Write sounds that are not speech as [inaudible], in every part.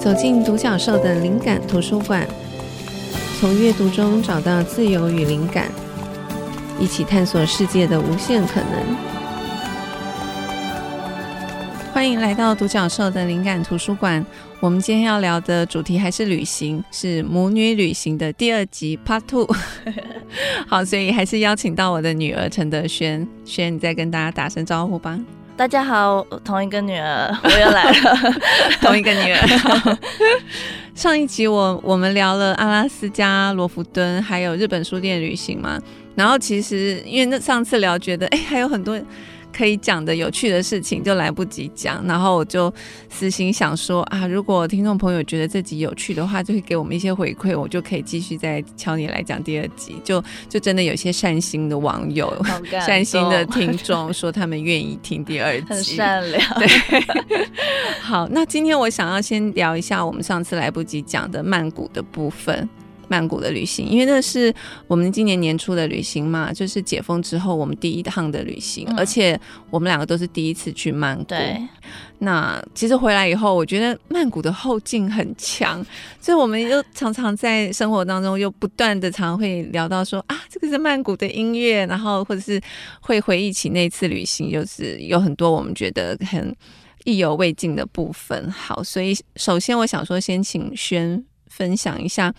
走进独角兽的灵感图书馆，从阅读中找到自由与灵感，一起探索世界的无限可能。欢迎来到独角兽的灵感图书馆。我们今天要聊的主题还是旅行，是母女旅行的第二集 Part Two。[laughs] 好，所以还是邀请到我的女儿陈德轩。轩，你再跟大家打声招呼吧。大家好，同一个女儿，[laughs] 我又来了，[laughs] 同一个女儿。[laughs] 上一集我我们聊了阿拉斯加、罗浮敦，还有日本书店旅行嘛。然后其实因为那上次聊，觉得哎还有很多。可以讲的有趣的事情就来不及讲，然后我就私心想说啊，如果听众朋友觉得这集有趣的话，就会给我们一些回馈，我就可以继续再敲你来讲第二集。就就真的有些善心的网友、善心的听众说他们愿意听第二集，很善良。对，[laughs] 好，那今天我想要先聊一下我们上次来不及讲的曼谷的部分。曼谷的旅行，因为那是我们今年年初的旅行嘛，就是解封之后我们第一趟的旅行，嗯、而且我们两个都是第一次去曼谷。对，那其实回来以后，我觉得曼谷的后劲很强，所以我们又常常在生活当中又不断的常会聊到说啊，这个是曼谷的音乐，然后或者是会回忆起那次旅行，就是有很多我们觉得很意犹未尽的部分。好，所以首先我想说，先请轩分享一下。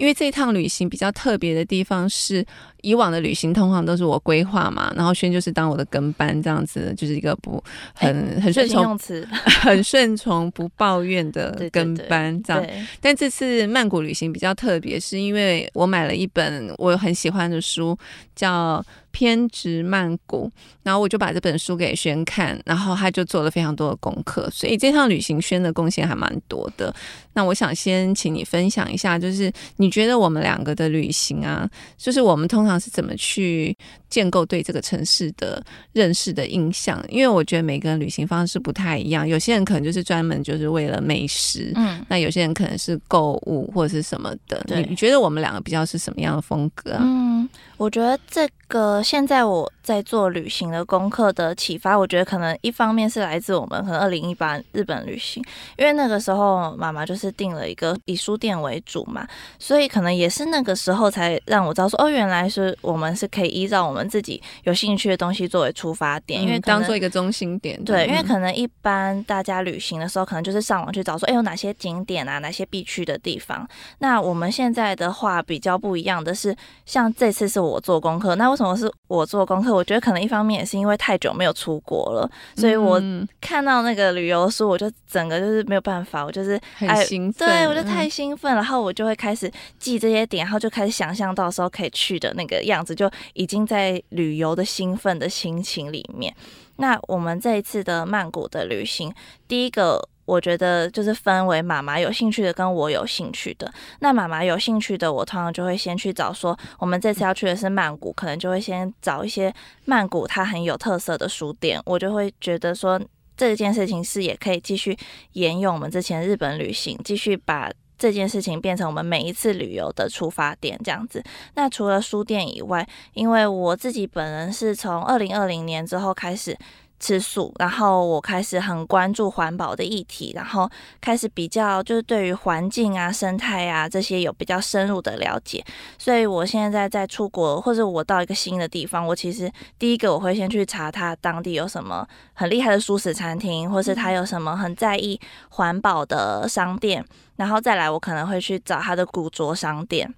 因为这一趟旅行比较特别的地方是，以往的旅行通常都是我规划嘛，然后轩就是当我的跟班这样子，就是一个不很很顺从、[laughs] 很顺从不抱怨的跟班这样。但这次曼谷旅行比较特别，是因为我买了一本我很喜欢的书，叫。偏执曼谷，然后我就把这本书给轩看，然后他就做了非常多的功课，所以这趟旅行轩的贡献还蛮多的。那我想先请你分享一下，就是你觉得我们两个的旅行啊，就是我们通常是怎么去建构对这个城市的认识的印象？因为我觉得每个人旅行方式不太一样，有些人可能就是专门就是为了美食，嗯，那有些人可能是购物或者是什么的。对，你觉得我们两个比较是什么样的风格啊？嗯，我觉得这个现在我在做旅行的功课的启发，我觉得可能一方面是来自我们可能二零一八日本旅行，因为那个时候妈妈就是订了一个以书店为主嘛，所以可能也是那个时候才让我知道说，哦，原来是我们是可以依照我们。我们自己有兴趣的东西作为出发点，因为当做一个中心点。对，因为可能一般大家旅行的时候，可能就是上网去找说，哎，有哪些景点啊，哪些必去的地方。那我们现在的话比较不一样的是，像这次是我做功课。那为什么是我做功课？我觉得可能一方面也是因为太久没有出国了，所以我看到那个旅游书，我就整个就是没有办法，我就是很兴奋，对我就太兴奋，然后我就会开始记这些点，然后就开始想象到时候可以去的那个样子，就已经在。旅游的兴奋的心情里面，那我们这一次的曼谷的旅行，第一个我觉得就是分为妈妈有兴趣的跟我有兴趣的。那妈妈有兴趣的，我通常就会先去找说，我们这次要去的是曼谷，可能就会先找一些曼谷它很有特色的书店，我就会觉得说这件事情是也可以继续沿用我们之前日本旅行，继续把。这件事情变成我们每一次旅游的出发点，这样子。那除了书店以外，因为我自己本人是从二零二零年之后开始。吃素，然后我开始很关注环保的议题，然后开始比较就是对于环境啊、生态啊这些有比较深入的了解。所以我现在在出国或者我到一个新的地方，我其实第一个我会先去查他当地有什么很厉害的素食餐厅，或是他有什么很在意环保的商店，然后再来我可能会去找他的古着商店，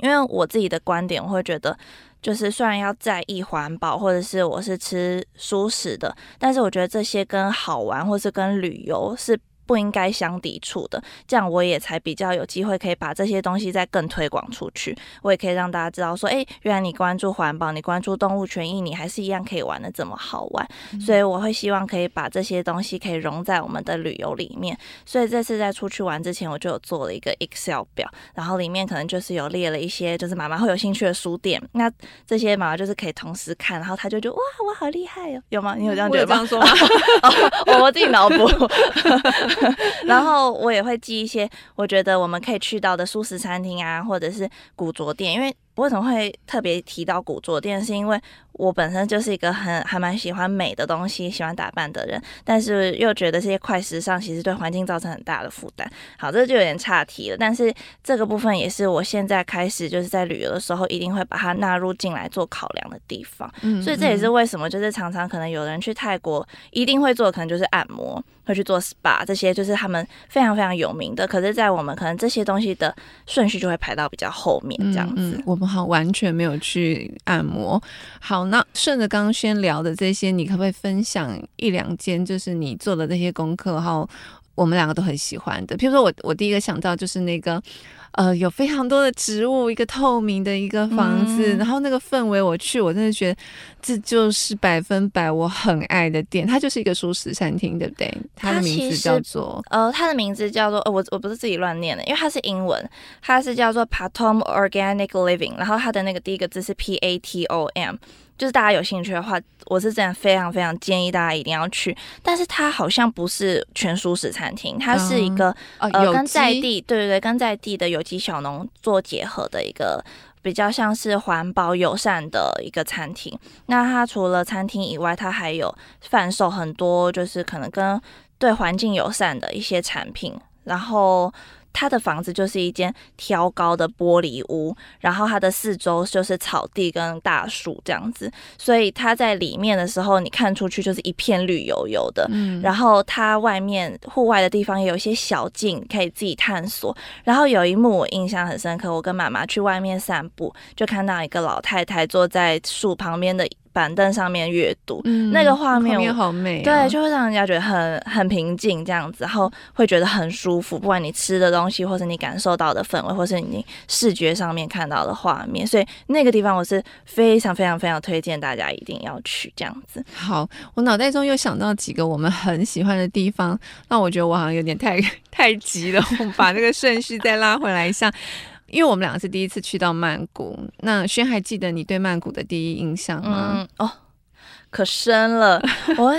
因为我自己的观点，我会觉得。就是虽然要在意环保，或者是我是吃素食的，但是我觉得这些跟好玩或是跟旅游是。不应该相抵触的，这样我也才比较有机会可以把这些东西再更推广出去。我也可以让大家知道说，哎，原来你关注环保，你关注动物权益，你还是一样可以玩的这么好玩。嗯。所以我会希望可以把这些东西可以融在我们的旅游里面。所以这次在出去玩之前，我就有做了一个 Excel 表，然后里面可能就是有列了一些就是妈妈会有兴趣的书店。那这些妈妈就是可以同时看，然后她就觉得哇，我好厉害哦，有吗？你有这样觉得吗？这样说吗？[laughs] 哦，我自己脑补。[laughs] 然后我也会记一些，我觉得我们可以去到的素食餐厅啊，或者是古着店，因为为什么会特别提到古着店，是因为我本身就是一个很还蛮喜欢美的东西、喜欢打扮的人，但是又觉得这些快时尚其实对环境造成很大的负担。好，这就有点岔题了。但是这个部分也是我现在开始就是在旅游的时候一定会把它纳入进来做考量的地方。嗯，所以这也是为什么就是常常可能有人去泰国一定会做的，可能就是按摩，会去做 SPA 这些，就是他们非常非常有名的。可是，在我们可能这些东西的顺序就会排到比较后面这样子。嗯嗯、我我好完全没有去按摩。好。那顺着刚刚先聊的这些，你可不可以分享一两间，就是你做的这些功课，然后我们两个都很喜欢的？譬如说我我第一个想到就是那个，呃，有非常多的植物，一个透明的一个房子，嗯、然后那个氛围，我去，我真的觉得这就是百分百我很爱的店。它就是一个蔬食餐厅，对不对？它的名字叫做呃，它的名字叫做呃，我我不是自己乱念的，因为它是英文，它是叫做 Patom Organic Living，然后它的那个第一个字是 P A T O M。就是大家有兴趣的话，我是真的非常非常建议大家一定要去。但是它好像不是全素食餐厅，它是一个、嗯、呃跟在地对对对跟在地的有有机小农做结合的一个比较像是环保友善的一个餐厅。那它除了餐厅以外，它还有贩售很多就是可能跟对环境友善的一些产品，然后。它的房子就是一间挑高的玻璃屋，然后它的四周就是草地跟大树这样子，所以他在里面的时候，你看出去就是一片绿油油的。嗯，然后它外面户外的地方也有一些小径可以自己探索。然后有一幕我印象很深刻，我跟妈妈去外面散步，就看到一个老太太坐在树旁边的。板凳上面阅读，嗯、那个画面，画面好美、啊，对，就会让人家觉得很很平静这样子，然后会觉得很舒服。不管你吃的东西，或是你感受到的氛围，或是你视觉上面看到的画面，所以那个地方我是非常非常非常推荐大家一定要去这样子。好，我脑袋中又想到几个我们很喜欢的地方，那我觉得我好像有点太 [laughs] 太急了，我们把那个顺序再拉回来一下。因为我们两个是第一次去到曼谷，那轩还记得你对曼谷的第一印象吗？嗯、哦，可深了。[laughs] 我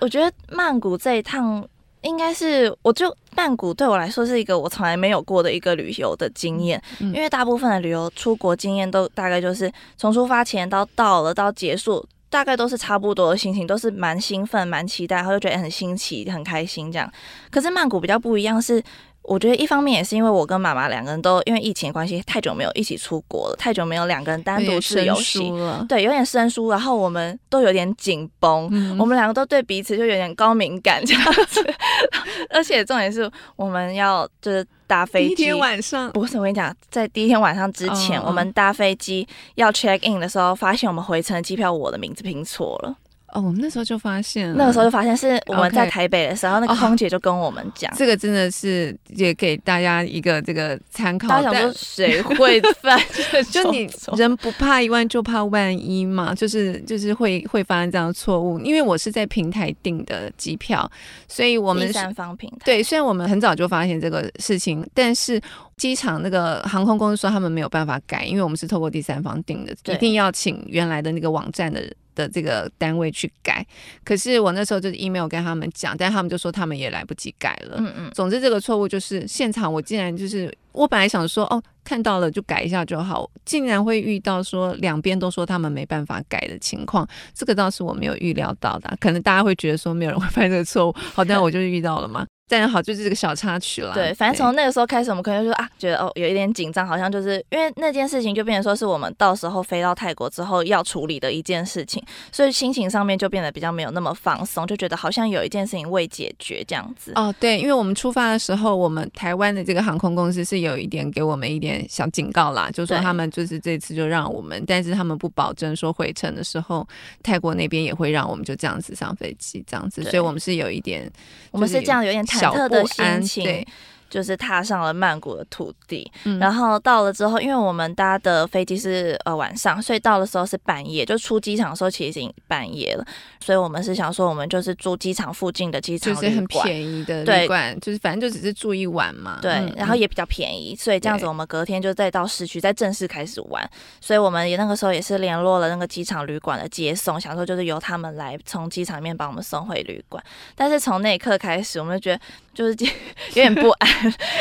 我觉得曼谷这一趟应该是，我就曼谷对我来说是一个我从来没有过的一个旅游的经验。嗯、因为大部分的旅游出国经验都大概就是从出发前到到了到结束，大概都是差不多的心情，都是蛮兴奋、蛮期待，然后就觉得很新奇、很开心这样。可是曼谷比较不一样是。我觉得一方面也是因为我跟妈妈两个人都因为疫情的关系太久没有一起出国了，太久没有两个人单独自由行了，对，有点生疏，然后我们都有点紧绷，嗯、我们两个都对彼此就有点高敏感这样子，[laughs] 而且重点是我们要就是搭飞机，第一天晚上不是我跟你讲，在第一天晚上之前，哦、我们搭飞机要 check in 的时候，发现我们回程的机票我的名字拼错了。哦，我们那时候就发现了，那个时候就发现是我们在台北的时候.那个空姐就跟我们讲，哦，这个真的是也给大家一个这个参考。大家想说谁会犯？[laughs] 就你人不怕一万，就怕万一嘛，就是就是会会发生这样的错误。因为我是在平台订的机票，所以我们第三方平台。对，虽然我们很早就发现这个事情，但是机场那个航空公司说他们没有办法改，因为我们是透过第三方订的，一定要请原来的那个网站的。的这个单位去改，可是我那时候就是 email 跟他们讲，但他们就说他们也来不及改了。嗯嗯，总之这个错误就是现场我竟然就是我本来想说哦，看到了就改一下就好，竟然会遇到说两边都说他们没办法改的情况，这个倒是我没有预料到的。可能大家会觉得说没有人会犯这个错误，好，但我就是遇到了嘛。这样好，就是这个小插曲了。对，反正从那个时候开始，我们可能就说啊，觉得哦，有一点紧张，好像就是因为那件事情就变成说是我们到时候飞到泰国之后要处理的一件事情，所以心情上面就变得比较没有那么放松，就觉得好像有一件事情未解决这样子。哦，对，因为我们出发的时候，我们台湾的这个航空公司是有一点给我们一点小警告啦，就是说他们就是这次就让我们，但是他们不保证说回程的时候泰国那边也会让我们就这样子上飞机这样子，所以我们是有一点，我们是这样有点忐忑的心情。就是踏上了曼谷的土地，嗯、然后到了之后，因为我们搭的飞机是呃晚上，所以到的时候是半夜，就出机场的时候其实已经半夜了，所以我们是想说，我们就是住机场附近的机场旅馆，就是很便宜的旅馆，就是反正就只是住一晚嘛，对，嗯、然后也比较便宜，所以这样子我们隔天就再到市区再正式开始玩，所以我们也那个时候也是联络了那个机场旅馆的接送，想说就是由他们来从机场里面把我们送回旅馆，但是从那一刻开始，我们就觉得。就是有点不安，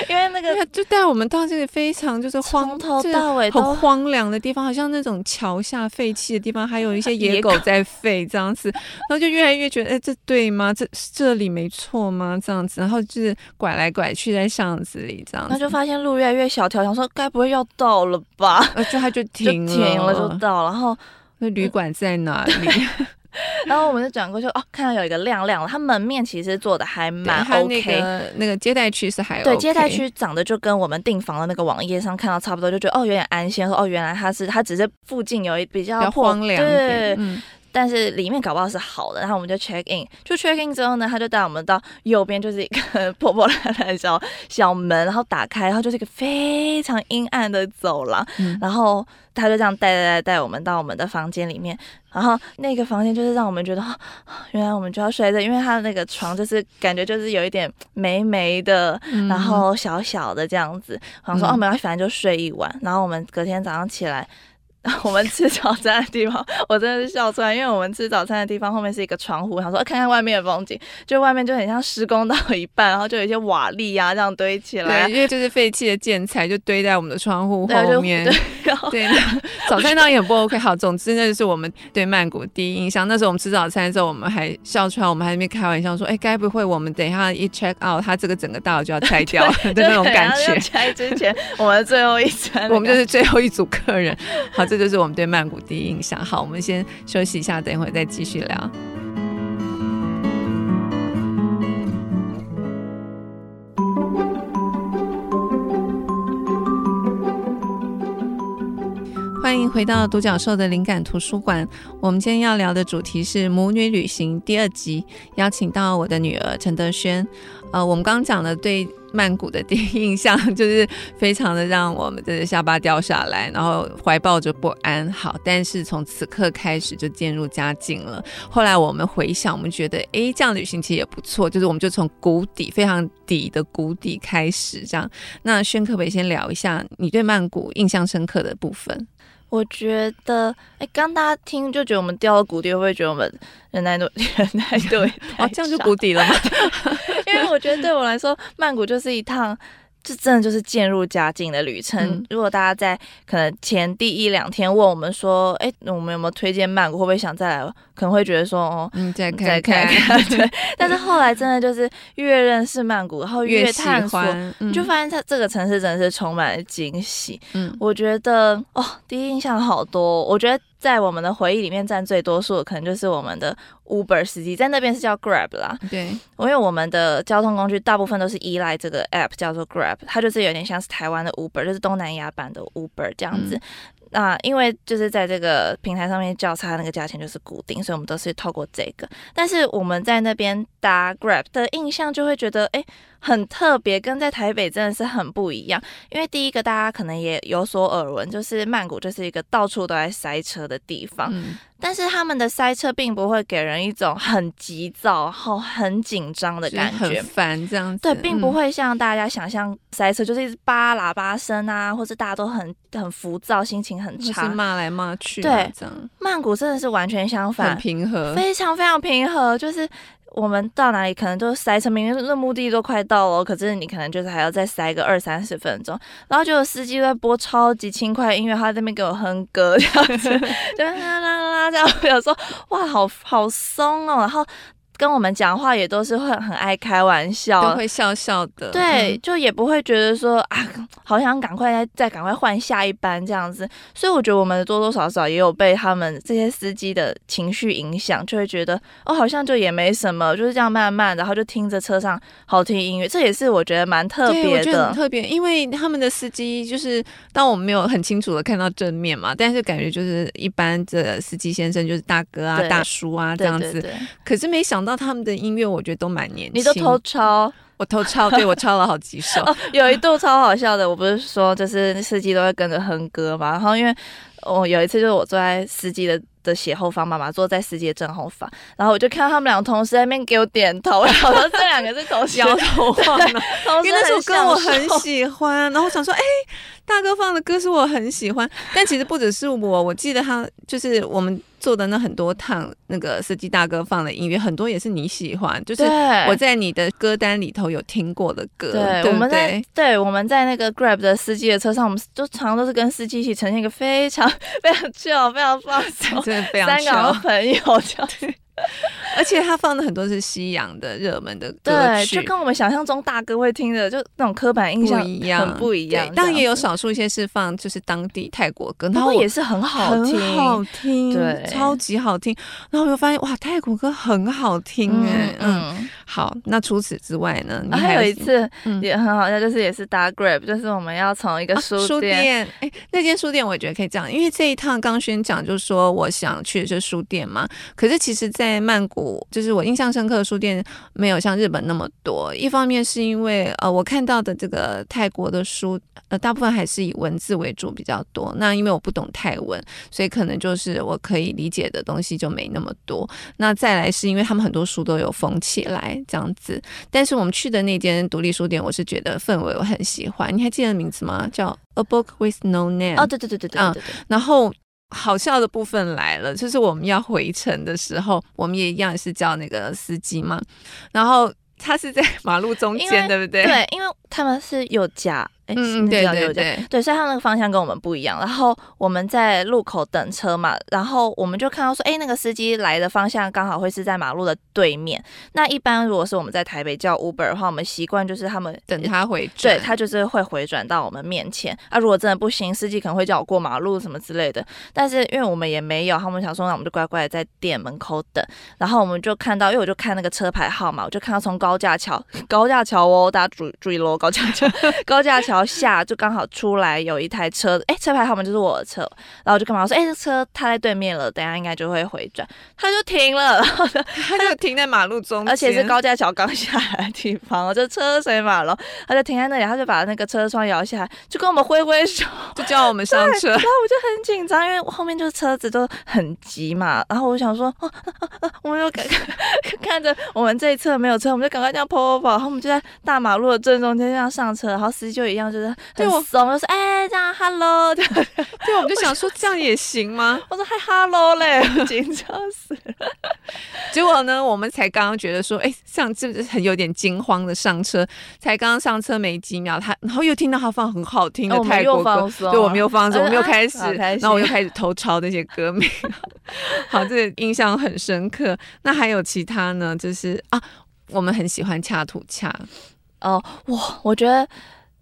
因为那个就带我们到这个非常就是荒从头到尾很荒凉的地方，好像那种桥下废弃的地方，还有一些野狗在吠这样子，然后就越来越觉得，哎，这对吗？这这里没错吗？这样子，然后就是拐来拐去在巷子里这样子，那就发现路越来越小条，想说该不会要到了吧？呃，就他就停了，停了就到了，然后那旅馆在哪里？[laughs] [laughs] 然后我们就转过去，哦，看到有一个亮亮了，它门面其实做的还蛮 OK，那个那个接待区是还、OK、对，接待区长得就跟我们订房的那个网页上看到差不多，就觉得哦有点安心，说哦原来它是它只是附近有一比较，荒凉，对，嗯。但是里面搞不好是好的，然后我们就 check in，就 check in 之后呢，他就带我们到右边，就是一个破破烂烂的小小门，然后打开，然后就是一个非常阴暗的走廊，嗯、然后他就这样带带带带我们到我们的房间里面，然后那个房间就是让我们觉得，原来我们就要睡这，因为他的那个床就是感觉就是有一点霉霉的，嗯、然后小小的这样子，然后说哦，没关系，反正就睡一晚，然后我们隔天早上起来。[laughs] 我们吃早餐的地方，我真的是笑出来，因为我们吃早餐的地方后面是一个窗户，想说看看外面的风景，就外面就很像施工到一半，然后就有一些瓦砾啊这样堆起来，对，因为就是废弃的建材就堆在我们的窗户后面，[laughs] 对，早餐当然也很不 OK。好，总之那就是我们对曼谷第一印象。那时候我们吃早餐的时候，我们还笑出来，我们还在那边开玩笑说，哎，该不会我们等一下一 check out，它这个整个大楼就要拆掉了的那种感觉？拆之前，我们最后一餐，我们就是最后一组客人。好，这就是我们对曼谷。第一印象。好，我们先休息一下，等一会再继续聊。欢迎回到独角兽的灵感图书馆。我们今天要聊的主题是母女旅行第二集，邀请到我的女儿陈德轩。呃，我们刚刚讲的对曼谷的第一印象，就是非常的让我们的下巴掉下来，然后怀抱着不安。好，但是从此刻开始就渐入佳境了。后来我们回想，我们觉得，哎，这样旅行其实也不错。就是我们就从谷底非常底的谷底开始，这样。那轩可不可以先聊一下你对曼谷印象深刻的部分？我觉得，哎，刚大家听就觉得我们掉到谷底，会不会觉得我们人太多 [laughs] 人来对？哦，这样就谷底了吗？[laughs] 因为我觉得对我来说，曼谷就是一趟。这真的就是渐入佳境的旅程。嗯、如果大家在可能前第一两天问我们说，哎，我们有没有推荐曼谷？会不会想再来？可能会觉得说，哦，嗯，再看再看看。对。但是后来真的就是越认识曼谷，然后越探索，嗯、就发现它这个城市真的是充满了惊喜。嗯，我觉得哦，第一印象好多。我觉得。在我们的回忆里面占最多数的，可能就是我们的 Uber 司机，在那边是叫 Grab 啦。对，因为我们的交通工具大部分都是依赖这个 App 叫做 Grab，它就是有点像是台湾的 Uber，就是东南亚版的 Uber 这样子。嗯那、呃、因为就是在这个平台上面叫差那个价钱就是固定，所以我们都是透过这个。但是我们在那边搭 Grab 的印象就会觉得，哎，很特别，跟在台北真的是很不一样。因为第一个大家可能也有所耳闻，就是曼谷就是一个到处都在塞车的地方。嗯但是他们的塞车并不会给人一种很急躁、然后很紧张的感觉，很烦这样子。对，并不会像大家想象塞车就是一直叭喇叭声啊，或者大家都很很浮躁，心情很差，骂来骂去。对，这样。曼谷真的是完全相反，很平和，非常非常平和，就是。我们到哪里可能都塞车，明明那目的地都快到了，可是你可能就是还要再塞个二三十分钟，然后就有司机在播超级轻快音乐，他在那边给我哼歌这样子，就啦啦啦这样，我想说哇，好好松哦，然后。跟我们讲话也都是会很爱开玩笑，都会笑笑的。对，嗯、就也不会觉得说啊，好想赶快再再赶快换下一班这样子。所以我觉得我们多多少少也有被他们这些司机的情绪影响，就会觉得哦，好像就也没什么，就是这样慢慢，然后就听着车上好听音乐。这也是我觉得蛮特别的，特别，因为他们的司机就是当我们没有很清楚的看到正面嘛，但是感觉就是一般的司机先生就是大哥啊、大叔啊这样子。对对对，可是没想到。他们的音乐我觉得都蛮年轻，你都偷抄，我偷抄，对，我抄了好几首。[laughs] 哦，有一度超好笑的，我不是说就是司机都会跟着哼歌嘛，然后因为我有一次就是我坐在司机的的斜后方，妈妈坐在司机的正后方，然后我就看到他们两个同时在那边给我点头，然后说这两个是同时摇头晃脑，因为那首歌我很喜欢，然后我想说，哎、欸，大哥放的歌是我很喜欢，但其实不只是我，我记得他就是我们。坐的那很多趟，那个司机大哥放的音乐很多也是你喜欢，就是我在你的歌单里头有听过的歌。对，对对我们在对我们在那个 Grab 的司机的车上，我们都常常都是跟司机一起呈现一个非常 [laughs] 非常 chill、非常放松、[laughs] 真的非常三个朋友这样。[laughs] [laughs] 而且他放的很多是西洋的热门的歌曲，对，就跟我们想象中大哥会听的，就那种刻板印象一样，很不一样。当然也有少数一些是放就是当地泰国歌，然后也是很好听，很好听，对，超级好听。然后我就发现哇，泰国歌很好听哎，嗯，嗯，好。那除此之外呢？你还，还有一次也很好笑，就是也是搭 Grab，就是我们要从一个书店，啊、书店，哎，那间书店我也觉得可以这样，因为这一趟刚宣讲就是说我想去的是书店嘛，可是其实，在曼谷。就是我印象深刻的书店没有像日本那么多，一方面是因为呃我看到的这个泰国的书呃大部分还是以文字为主比较多，那因为我不懂泰文，所以可能就是我可以理解的东西就没那么多。那再来是因为他们很多书都有封起来这样子，但是我们去的那间独立书店，我是觉得氛围我很喜欢。你还记得名字吗？叫 A Book with No Name。哦，对对对对对对对，嗯，然后。好笑的部分来了，就是我们要回程的时候，我们也一样是叫那个司机嘛，然后他是在马路中间，对不对？对，因为他们是有夹。嗯，对对对，对，所以他那个方向跟我们不一样。然后我们在路口等车嘛，然后我们就看到说，哎，那个司机来的方向刚好会是在马路的对面。那一般如果是我们在台北叫 Uber 的话，我们习惯就是他们等他回转，对，他就是会回转到我们面前。啊，如果真的不行，司机可能会叫我过马路什么之类的。但是因为我们也没有，他们想说，那我们就乖乖的在店门口等。然后我们就看到，因为我就看那个车牌号码，我就看到从高架桥，高架桥哦，大家注注意喽，高架桥，[laughs] 高架桥。下就刚好出来有一台车，哎，车牌号码就是我的车，然后我就干嘛我说，哎，这车他在对面了，等下应该就会回转，他就停了，然后 [laughs] 他就停在马路中间，而且是高架桥刚下来的地方，就车水马龙，他就停在那里，他就把那个车窗摇下来，就跟我们挥挥手，就叫我们上车，然后我就很紧张，因为后面就是车子都很急嘛，然后我想说，哦、[laughs] 我们就看 [laughs] 看着我们这一侧没有车，我们就赶快这样跑跑跑，然后我们就在大马路的正中间这样上车，然后司机就一样就是。对我怂，就说哎，这样，hello，[laughs] 对，对，我们就想说这样也行吗？[laughs] 我说嗨，hello 嘞，[laughs] 紧张死了。结果呢，我们才刚刚觉得说，哎，上这是很有点惊慌的上车，才刚刚上车没几秒，他然后又听到他放很好听的泰国歌，对，我们又放松，我们又开始，然后我又开始偷抄那些歌名。好，这个印象很深刻。那还有其他呢？就是啊，我们很喜欢恰土恰。哦，哇，我觉得。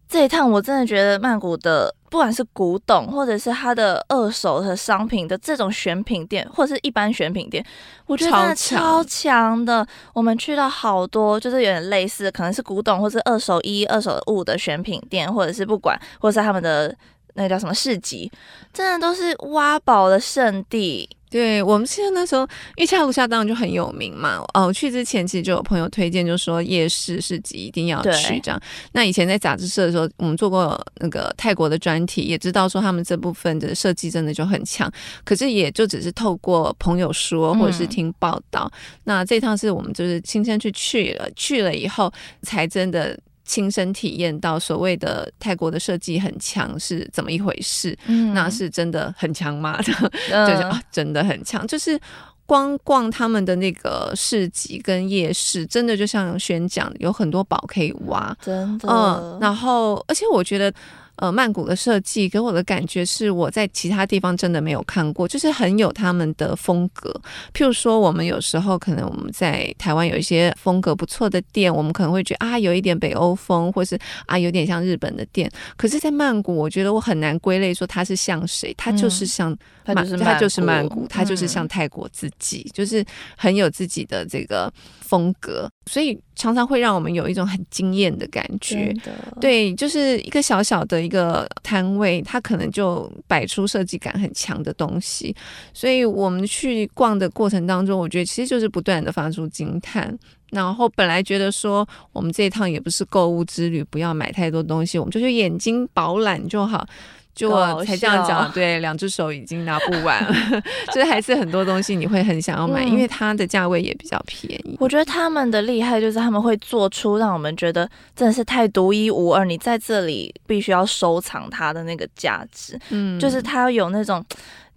这一趟我真的觉得曼谷的，不管是古董或者是它的二手的商品的这种选品店，或者是一般选品店，我觉得真的超强的。我们去到好多，就是有点类似，可能是古董或是二手衣、二手物的选品店，或者是不管，或者是他们的那个叫什么市集，真的都是挖宝的圣地。对，我们现在那时候，因为恰如恰当然就很有名嘛。哦，去之前其实就有朋友推荐，就说夜市市集一定要去这样。那以前在杂志社的时候，我们做过那个泰国的专题，也知道说他们这部分的设计真的就很强。可是也就只是透过朋友说，或者是听报道。嗯、那这趟是我们就是亲身去去了，去了以后才真的。亲身体验到所谓的泰国的设计很强是怎么一回事？嗯，那是真的很强吗？[laughs] 嗯、就是啊，真的很强。就是光逛他们的那个市集跟夜市，真的就像轩讲，有很多宝可以挖，真的。嗯，然后而且我觉得。呃，曼谷的设计给我的感觉是我在其他地方真的没有看过，就是很有他们的风格。譬如说，我们有时候可能我们在台湾有一些风格不错的店，我们可能会觉得啊，有一点北欧风，或是啊，有点像日本的店。可是，在曼谷，我觉得我很难归类说它是像谁，它就是像，它、嗯、就是它就是曼谷，它就是像泰国自己，嗯、就是很有自己的这个风格，所以常常会让我们有一种很惊艳的感觉。对，就是一个小小的。一个摊位，它可能就摆出设计感很强的东西，所以我们去逛的过程当中，我觉得其实就是不断的发出惊叹。然后本来觉得说，我们这一趟也不是购物之旅，不要买太多东西，我们就去眼睛饱览就好。就我才这样讲，对，两只手已经拿不完了，[laughs] 就是还是很多东西你会很想要买，嗯、因为它的价位也比较便宜。我觉得他们的厉害就是他们会做出让我们觉得真的是太独一无二，你在这里必须要收藏它的那个价值。嗯，就是它有那种。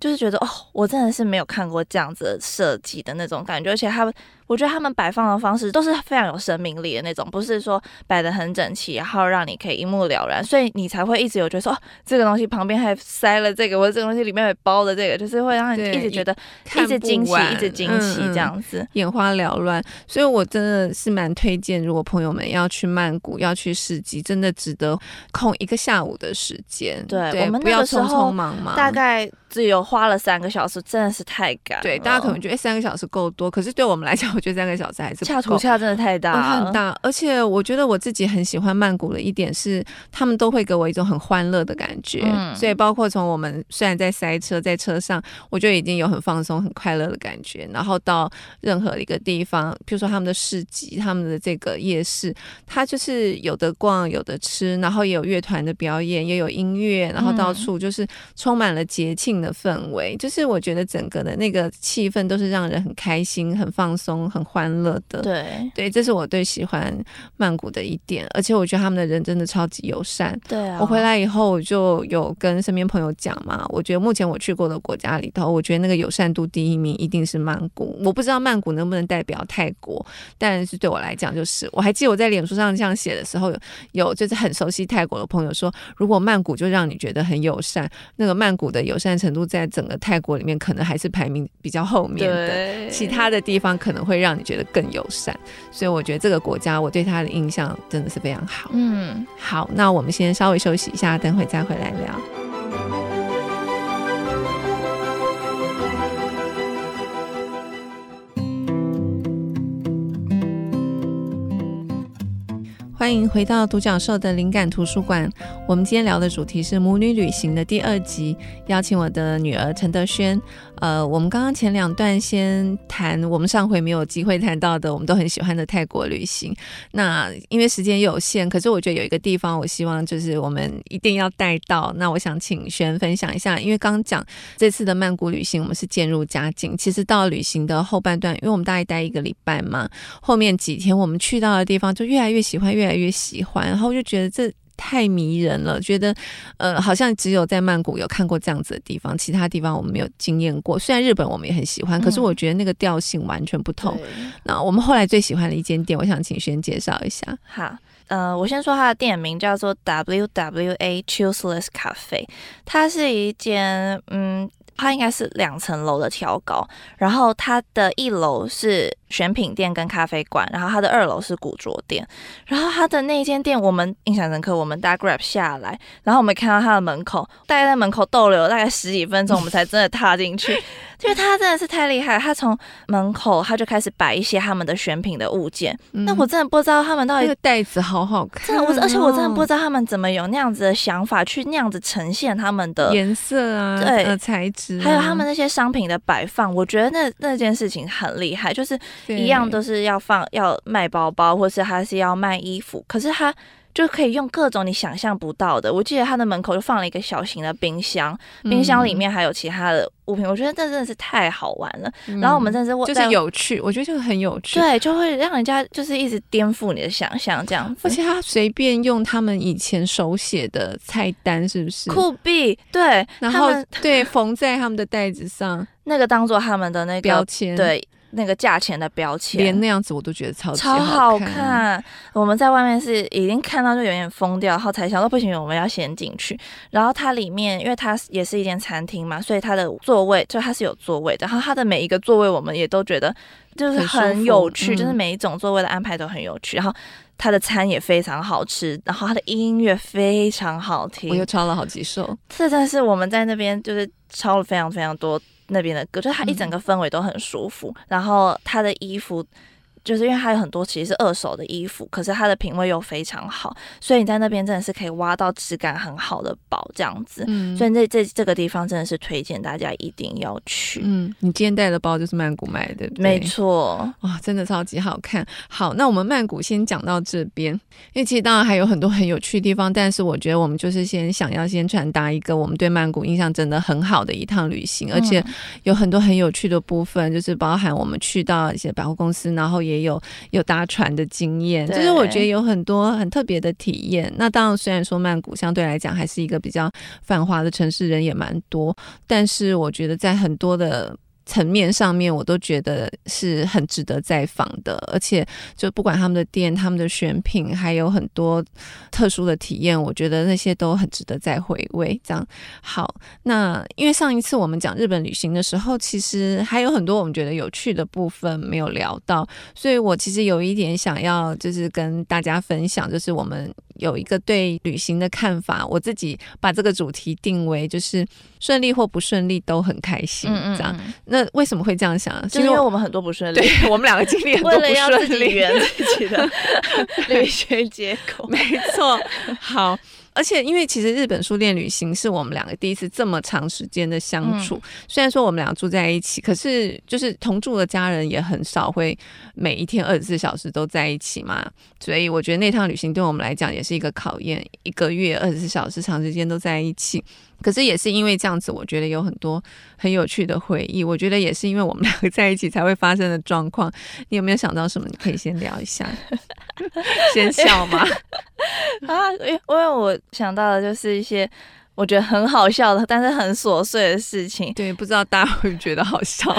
就是觉得哦，我真的是没有看过这样子设计的那种感觉，而且他们，我觉得他们摆放的方式都是非常有生命力的那种，不是说摆的很整齐，然后让你可以一目了然，所以你才会一直有觉得说，哦，这个东西旁边还塞了这个，或者这个东西里面还包了这个，就是会让你一直觉得一直惊喜，一直惊喜这样子，嗯，眼花缭乱。所以我真的是蛮推荐，如果朋友们要去曼谷，要去市集，真的值得空一个下午的时间。对，对，我们不要匆匆忙忙，大概。只有花了三个小时，真的是太赶。对，大家可能觉得三个小时够多，可是对我们来讲，我觉得三个小时还是不够。恰图恰真的太大了，哦，很大。而且我觉得我自己很喜欢曼谷的一点是，他们都会给我一种很欢乐的感觉。嗯，所以包括从我们虽然在塞车，在车上，我就已经有很放松、很快乐的感觉。然后到任何一个地方，比如说他们的市集、他们的这个夜市，它就是有的逛、有的吃，然后也有乐团的表演，也有音乐，然后到处就是充满了节庆。的氛围，就是我觉得整个的那个气氛都是让人很开心、很放松、很欢乐的。对对，这是我最喜欢曼谷的一点，而且我觉得他们的人真的超级友善。对啊，我回来以后我就有跟身边朋友讲嘛，我觉得目前我去过的国家里头，我觉得那个友善度第一名一定是曼谷。我不知道曼谷能不能代表泰国，但是对我来讲，就是我还记得我在脸书上这样写的时候，有有就是很熟悉泰国的朋友说，如果曼谷就让你觉得很友善，那个曼谷的友善程程度在整个泰国里面，可能还是排名比较后面的，其他的地方可能会让你觉得更友善，所以我觉得这个国家我对他的印象真的是非常好。嗯，好，那我们先稍微休息一下，等会再回来聊。欢迎回到独角兽的灵感图书馆。我们今天聊的主题是母女旅行的第二集，邀请我的女儿陈德轩。呃，我们刚刚前两段先谈我们上回没有机会谈到的，我们都很喜欢的泰国旅行。那因为时间有限，可是我觉得有一个地方，我希望就是我们一定要带到。那我想请轩分享一下，因为刚讲这次的曼谷旅行，我们是渐入佳境。其实到旅行的后半段，因为我们大概待一个礼拜嘛，后面几天我们去到的地方就越来越喜欢，越来越喜欢，然后就觉得这太迷人了，觉得呃好像只有在曼谷有看过这样子的地方，其他地方我们没有经验过。虽然日本我们也很喜欢，可是我觉得那个调性完全不同。嗯、那我们后来最喜欢的一间店，我想请轩介绍一下。好，呃，我先说它的店名叫做 W W A Chillsless Cafe，它是一间嗯。它应该是两层楼的挑高，然后它的一楼是选品店跟咖啡馆，然后它的二楼是古着店，然后它的那间店我们印象深刻，我们搭 Grab 下来，然后我们看到它的门口，大概在门口逗留大概十几分钟，我们才真的踏进去。[laughs] 因为它真的是太厉害，它从门口它就开始摆一些他们的选品的物件。嗯、那我真的不知道他们到底那个袋子好好看，真的，我而且我真的不知道他们怎么有那样子的想法去那样子呈现他们的颜色啊，对，呃、材质、啊，还有他们那些商品的摆放。我觉得那那件事情很厉害，就是一样都是要放要卖包包，或是他是要卖衣服，可是他。就可以用各种你想象不到的。我记得他的门口就放了一个小型的冰箱，冰箱里面还有其他的物品。嗯、我觉得这真的是太好玩了。嗯、然后我们真的是就是有趣，我觉得就是很有趣。对，就会让人家就是一直颠覆你的想象这样子。而且他随便用他们以前手写的菜单，是不是？酷毙，对，然后对缝在他们的袋子上，[laughs] 那个当做他们的那个标签，对。那个价钱的标签，连那样子我都觉得超级超好看。我们在外面是已经看到就有点疯掉，然后才想说不行，我们要先进去。然后它里面，因为它也是一间餐厅嘛，所以它的座位就它是有座位的。然后它的每一个座位，我们也都觉得就是很有趣，就是每一种座位的安排都很有趣。嗯、然后它的餐也非常好吃，然后它的音乐非常好听。我又抄了好几首，这真的是我们在那边就是抄了非常非常多。那边的歌，就它一整个氛围都很舒服，嗯、然后他的衣服。就是因为它有很多其实是二手的衣服，可是它的品味又非常好，所以你在那边真的是可以挖到质感很好的宝这样子。嗯，所以这这这个地方真的是推荐大家一定要去。嗯，你今天带的包就是曼谷买的？没错，哇，真的超级好看。好，那我们曼谷先讲到这边，因为其实当然还有很多很有趣的地方，但是我觉得我们就是先想要先传达一个我们对曼谷印象真的很好的一趟旅行，而且有很多很有趣的部分，就是包含我们去到一些百货公司，然后也。也有有搭船的经验，就是我觉得有很多很特别的体验。那当然，虽然说曼谷相对来讲还是一个比较繁华的城市，人也蛮多，但是我觉得在很多的。层面上面，我都觉得是很值得再访的，而且就不管他们的店、他们的选品，还有很多特殊的体验，我觉得那些都很值得再回味。这样好，那因为上一次我们讲日本旅行的时候，其实还有很多我们觉得有趣的部分没有聊到，所以我其实有一点想要就是跟大家分享，就是我们。有一个对旅行的看法，我自己把这个主题定为就是顺利或不顺利都很开心，嗯嗯嗯，这样。那为什么会这样想？就是因为我们很多不顺利，对，[laughs] 我们两个经历很多不顺利，为了要自己圆自己的 [laughs] 旅行结果，没错。好。而且，因为其实日本书店旅行是我们两个第一次这么长时间的相处。嗯、虽然说我们俩住在一起，可是就是同住的家人也很少会每一天二十四小时都在一起嘛。所以我觉得那趟旅行对我们来讲也是一个考验，一个月二十四小时长时间都在一起。可是也是因为这样子，我觉得有很多很有趣的回忆。我觉得也是因为我们两个在一起才会发生的状况。你有没有想到什么？你可以先聊一下，[laughs] 先笑吗？啊，因为因为我想到的就是一些我觉得很好笑的，但是很琐碎的事情。对，不知道大家会不会觉得好笑？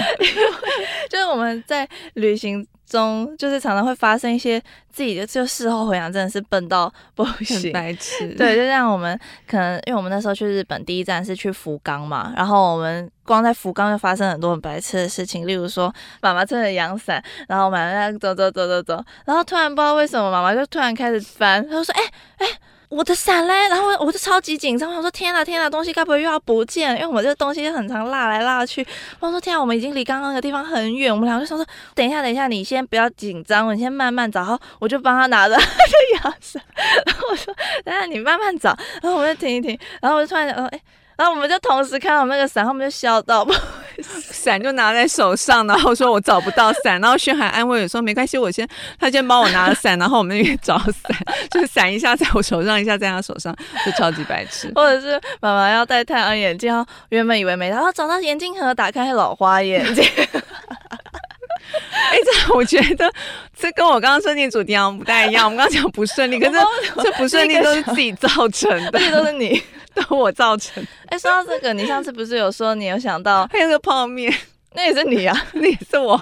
[laughs] 就是我们在旅行。中就是常常会发生一些自己的，就事后回想，真的是笨到不行，白痴。对，就像我们可能，因为我们那时候去日本，第一站是去福冈嘛，然后我们光在福冈就发生很多很白痴的事情，例如说妈妈撑着阳伞，然后我们在走走走走走，然后突然不知道为什么妈妈就突然开始翻，她就说：“哎、欸、哎。欸”我的伞嘞，然后我就超级紧张，我说天哪天哪，东西该不会又要不见？因为我们这个东西很常落来落去。我说天啊，我们已经离刚刚那个地方很远。我们两个就说，等一下等一下，你先不要紧张，你先慢慢找。然 [laughs] 后我就帮他拿着他的阳伞，然后我说，等下你慢慢找。然后我们就停一停，然后我就突然想说，哎。然后我们就同时看到那个伞，他们就笑到，[laughs] [laughs] 伞就拿在手上，然后说我找不到伞，然后轩还安慰我说没关系，我先他先帮我拿了伞，然后我们那边找伞，就伞一下在我手上，一下在他手上，就超级白痴。[laughs] 或者是妈妈要戴太阳眼镜，哦原本以为没，然后找到眼镜盒，打开老花眼镜。[laughs] [laughs] 哎，这我觉得这跟我刚刚设定主题好像不太一样。我们刚刚讲不顺利，[laughs] 可是这不顺利都是自己造成的，这些都是你。[laughs] 都我造成。哎，说到这个，你上次不是有说你有想到还有个泡面，那也是你啊，那也是我。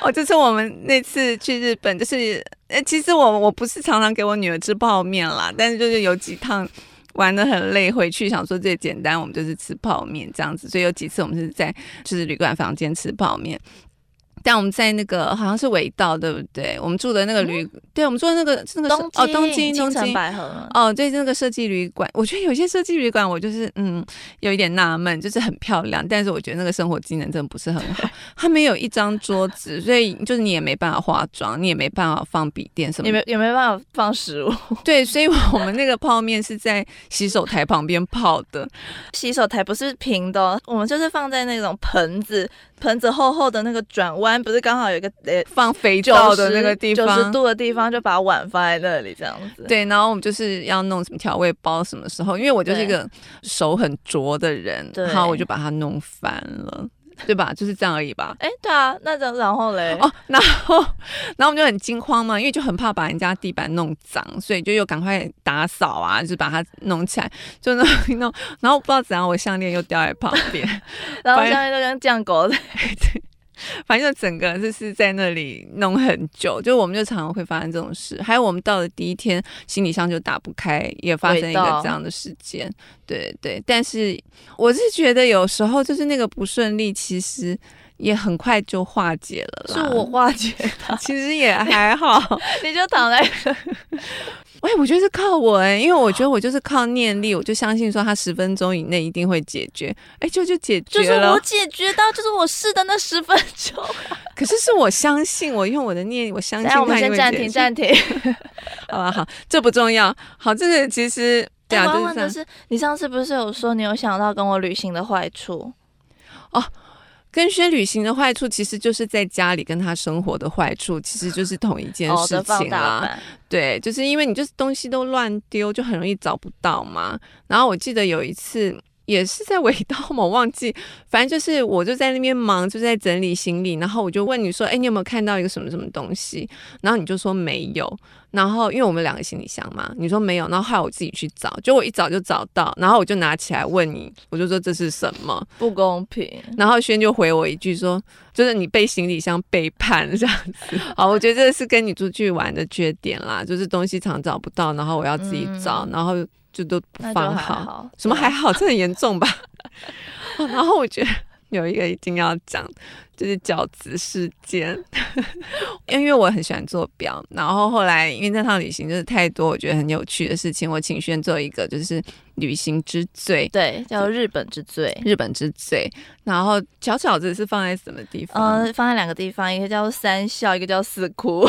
哦，就是我们那次去日本，就是哎，其实我我不是常常给我女儿吃泡面啦，但是就是有几趟玩的很累，回去想说最简单，我们就是吃泡面这样子，所以有几次我们是在就是旅馆房间吃泡面。但我们在那个好像是尾道，对不对？我们住的那个旅，嗯、对，我们住的那个那个东哦，东京东京百合哦，对，那个设计旅馆，我觉得有些设计旅馆，我就是嗯，有一点纳闷，就是很漂亮，但是我觉得那个生活机能真的不是很好。[laughs] 它没有一张桌子，所以就是你也没办法化妆，你也没办法放笔电什么，也没也没办法放食物。对，所以我们那个泡面是在洗手台旁边泡的，洗手台不是平的，我们就是放在那种盆子。盆子厚厚的那个转弯，不是刚好有一个呃放肥皂的那个地方，九十度的地方，就把碗放在那里这样子。对，然后我们就是要弄什么调味包，什么时候？因为我就是一个手很拙的人，然后我就把它弄翻了。对吧？就是这样而已吧。哎，对啊，那然然后嘞？哦，然后，然后我们就很惊慌嘛，因为就很怕把人家地板弄脏，所以就又赶快打扫啊，就是把它弄起来，就弄一弄。然后不知道怎样，我项链又掉在旁边，[laughs] 然后项链就跟酱狗 [laughs] 对。反正整个就是在那里弄很久，就我们就常常会发生这种事。还有我们到了第一天，行李箱就打不开，也发生一个这样的事件。对对，但是我是觉得有时候就是那个不顺利，其实也很快就化解了啦。是我化解的，[laughs] 其实也还好，[laughs] 你就躺在。[laughs] 哎，我觉得是靠我哎，因为我觉得我就是靠念力，我就相信说他十分钟以内一定会解决。哎，就就解决了，就是我解决到，就是我试的那十分钟。可是是我相信，我用我的念力，我相信他。我们先暂停，暂停。好吧，好，这不重要。好，这个其实对啊，我问的是，你上次不是有说你有想到跟我旅行的坏处？哦。跟学旅行的坏处，其实就是在家里跟他生活的坏处，其实就是同一件事情啦。对，就是因为你就是东西都乱丢，就很容易找不到嘛。然后我记得有一次。也是在尾道嘛？我忘记，反正就是我就在那边忙，就在整理行李，然后我就问你说，哎，你有没有看到一个什么什么东西？然后你就说没有。然后因为我们两个行李箱嘛，你说没有，然后后来我自己去找，结果我一找就找到，然后我就拿起来问你，我就说这是什么？不公平。然后轩就回我一句说，就是你被行李箱背叛这样子。好，[laughs] 我觉得这是跟你出去玩的缺点啦，就是东西常找不到，然后我要自己找，嗯、然后就都不放好。好什么还好？这很严重吧？[laughs] 然后我觉得 [laughs] 有一个一定要讲。就是饺子事件，[laughs] 因为我很喜欢做表，然后后来因为那趟旅行就是太多我觉得很有趣的事情，我请轩做一个就是旅行之最，对，叫日本之最，日本之最。然后小饺子是放在什么地方？呃，放在两个地方，一个叫三笑，一个叫四窟。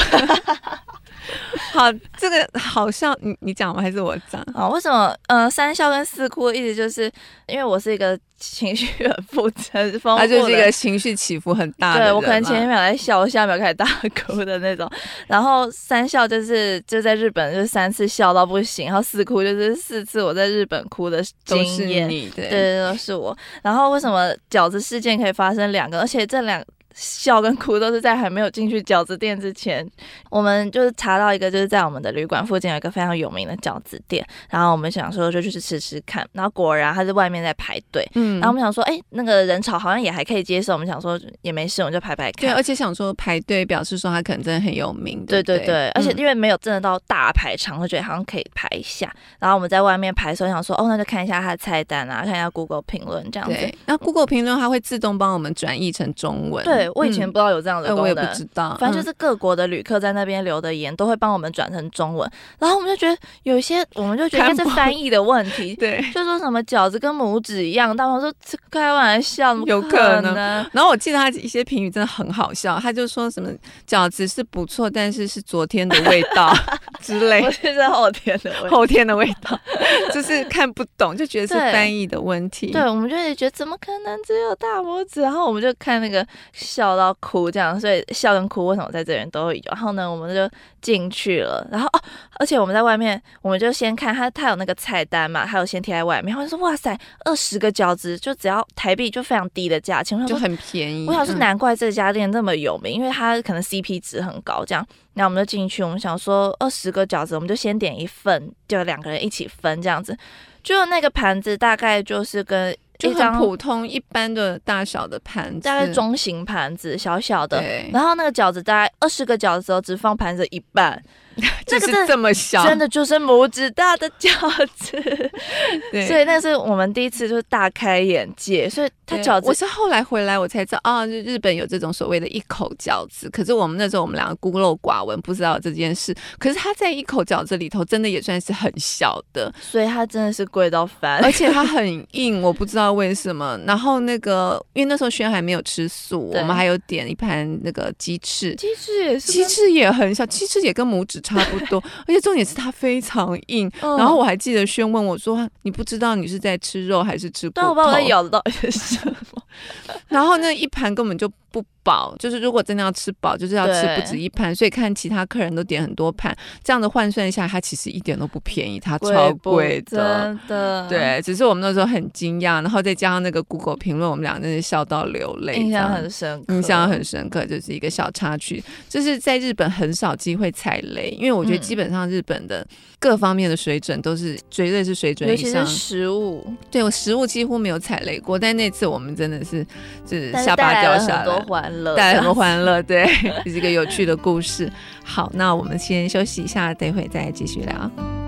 [laughs] 好，这个好笑你你讲吗？还是我讲？啊，[laughs] 为什么？呃，三笑跟四窟，意思就是因为我是一个情绪很复杂、丰富，他就是一个情绪起伏很大的。对，我可能前一秒在笑，下一秒开始大哭的那种。然后三笑就是就在日本就是三次笑到不行，然后四哭就是四次我在日本哭的经验。对，对对，都是我。然后为什么饺子事件可以发生两个？而且这两。笑跟哭都是在还没有进去饺子店之前，我们就是查到一个，就是在我们的旅馆附近有一个非常有名的饺子店，然后我们想说就去吃吃看，然后果然他在外面在排队，嗯，然后我们想说，哎、欸，那个人潮好像也还可以接受，我们想说也没事，我们就排排看，对，而且想说排队表示说他可能真的很有名，对对，对对，而且因为没有真的到大排场，会觉得好像可以排一下，然后我们在外面排的时候想说，哦，那就看一下他的菜单啊，看一下 Google 评论这样子，对，那 Google 评论它会自动帮我们转译成中文，对。我以前不知道有这样的功能，嗯，我也不知道。反正就是各国的旅客在那边留的言，都会帮我们转成中文。然后我们就觉得有一些，我们就觉得是翻译的问题。[laughs] 对，就说什么饺子跟拇指一样，大王说开玩笑，有可能。然后我记得他一些评语真的很好笑，他就说什么饺子是不错，但是是昨天的味道 [laughs] 之类。我觉得是后天的味道，[laughs] 后天的味道，就是看不懂，就觉得是翻译的问题。对，对我们就会觉得怎么可能只有大拇指？然后我们就看那个。笑到哭这样，所以笑跟哭为什么在这边都会有？然后呢，我们就进去了。然后哦，而且我们在外面，我们就先看他，他有那个菜单嘛，他有先贴在外面。然后就说哇塞，二十个饺子就只要台币，就非常低的价钱，就很便宜。我想说难怪这家店那么有名，嗯、因为它可能 CP 值很高。这样，然后我们就进去，我们想说二十个饺子，我们就先点一份，就两个人一起分这样子。就那个盘子大概就是跟。就很普通一般的大小的盘子，大概中型盘子，小小的。然后那个饺子大概二十个饺子，只只放盘子一半。[laughs] 就是这么小，真的就是拇指大的饺子，对，所以那是我们第一次就是大开眼界。所以它饺子，我是后来回来我才知道啊，就日本有这种所谓的一口饺子。可是我们那时候我们两个孤陋寡闻，不知道这件事。可是它在一口饺子里头，真的也算是很小的，所以它真的是贵到翻，而且 [laughs] 它很硬，我不知道为什么。然后那个，因为那时候轩还没有吃素，我们还有点一盘那个鸡翅，鸡翅也是，鸡翅也很小，鸡翅也跟拇指。差不多，而且重点是它非常硬。嗯、然后我还记得轩问我说：“你不知道你是在吃肉还是吃骨头？”但我不知道在咬到什么。[laughs] 然后那一盘根本就。不饱，就是如果真的要吃饱，就是要吃不止一盘。所以看其他客人都点很多盘，这样的换算一下，它其实一点都不便宜，它超贵的。真的，对，只是我们那时候很惊讶，然后再加上那个 Google 评论，我们俩真是笑到流泪，印象很深刻，印象很深刻，就是一个小插曲。就是在日本很少机会踩雷，因为我觉得基本上日本的各方面的水准都是绝对是水准以上。尤其是食物，对我食物几乎没有踩雷过，但那次我们真的是就是下巴掉下来多。欢乐，带来很多欢乐，对，[laughs] 这是一个有趣的故事。好，那我们先休息一下，等会再继续聊。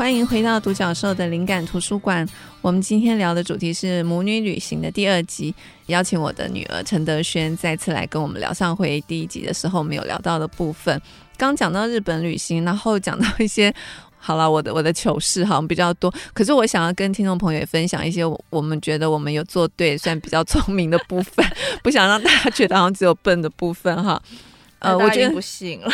欢迎回到独角兽的灵感图书馆。我们今天聊的主题是母女旅行的第二集，邀请我的女儿陈德轩再次来跟我们聊上回第一集的时候没有聊到的部分。刚讲到日本旅行，然后讲到一些，[laughs] 好了，我的我的糗事好像比较多，可是我想要跟听众朋友也分享一些我们觉得我们有做对，算比较聪明的部分，[laughs] 不想让大家觉得好像只有笨的部分哈。呃，我觉得不信了。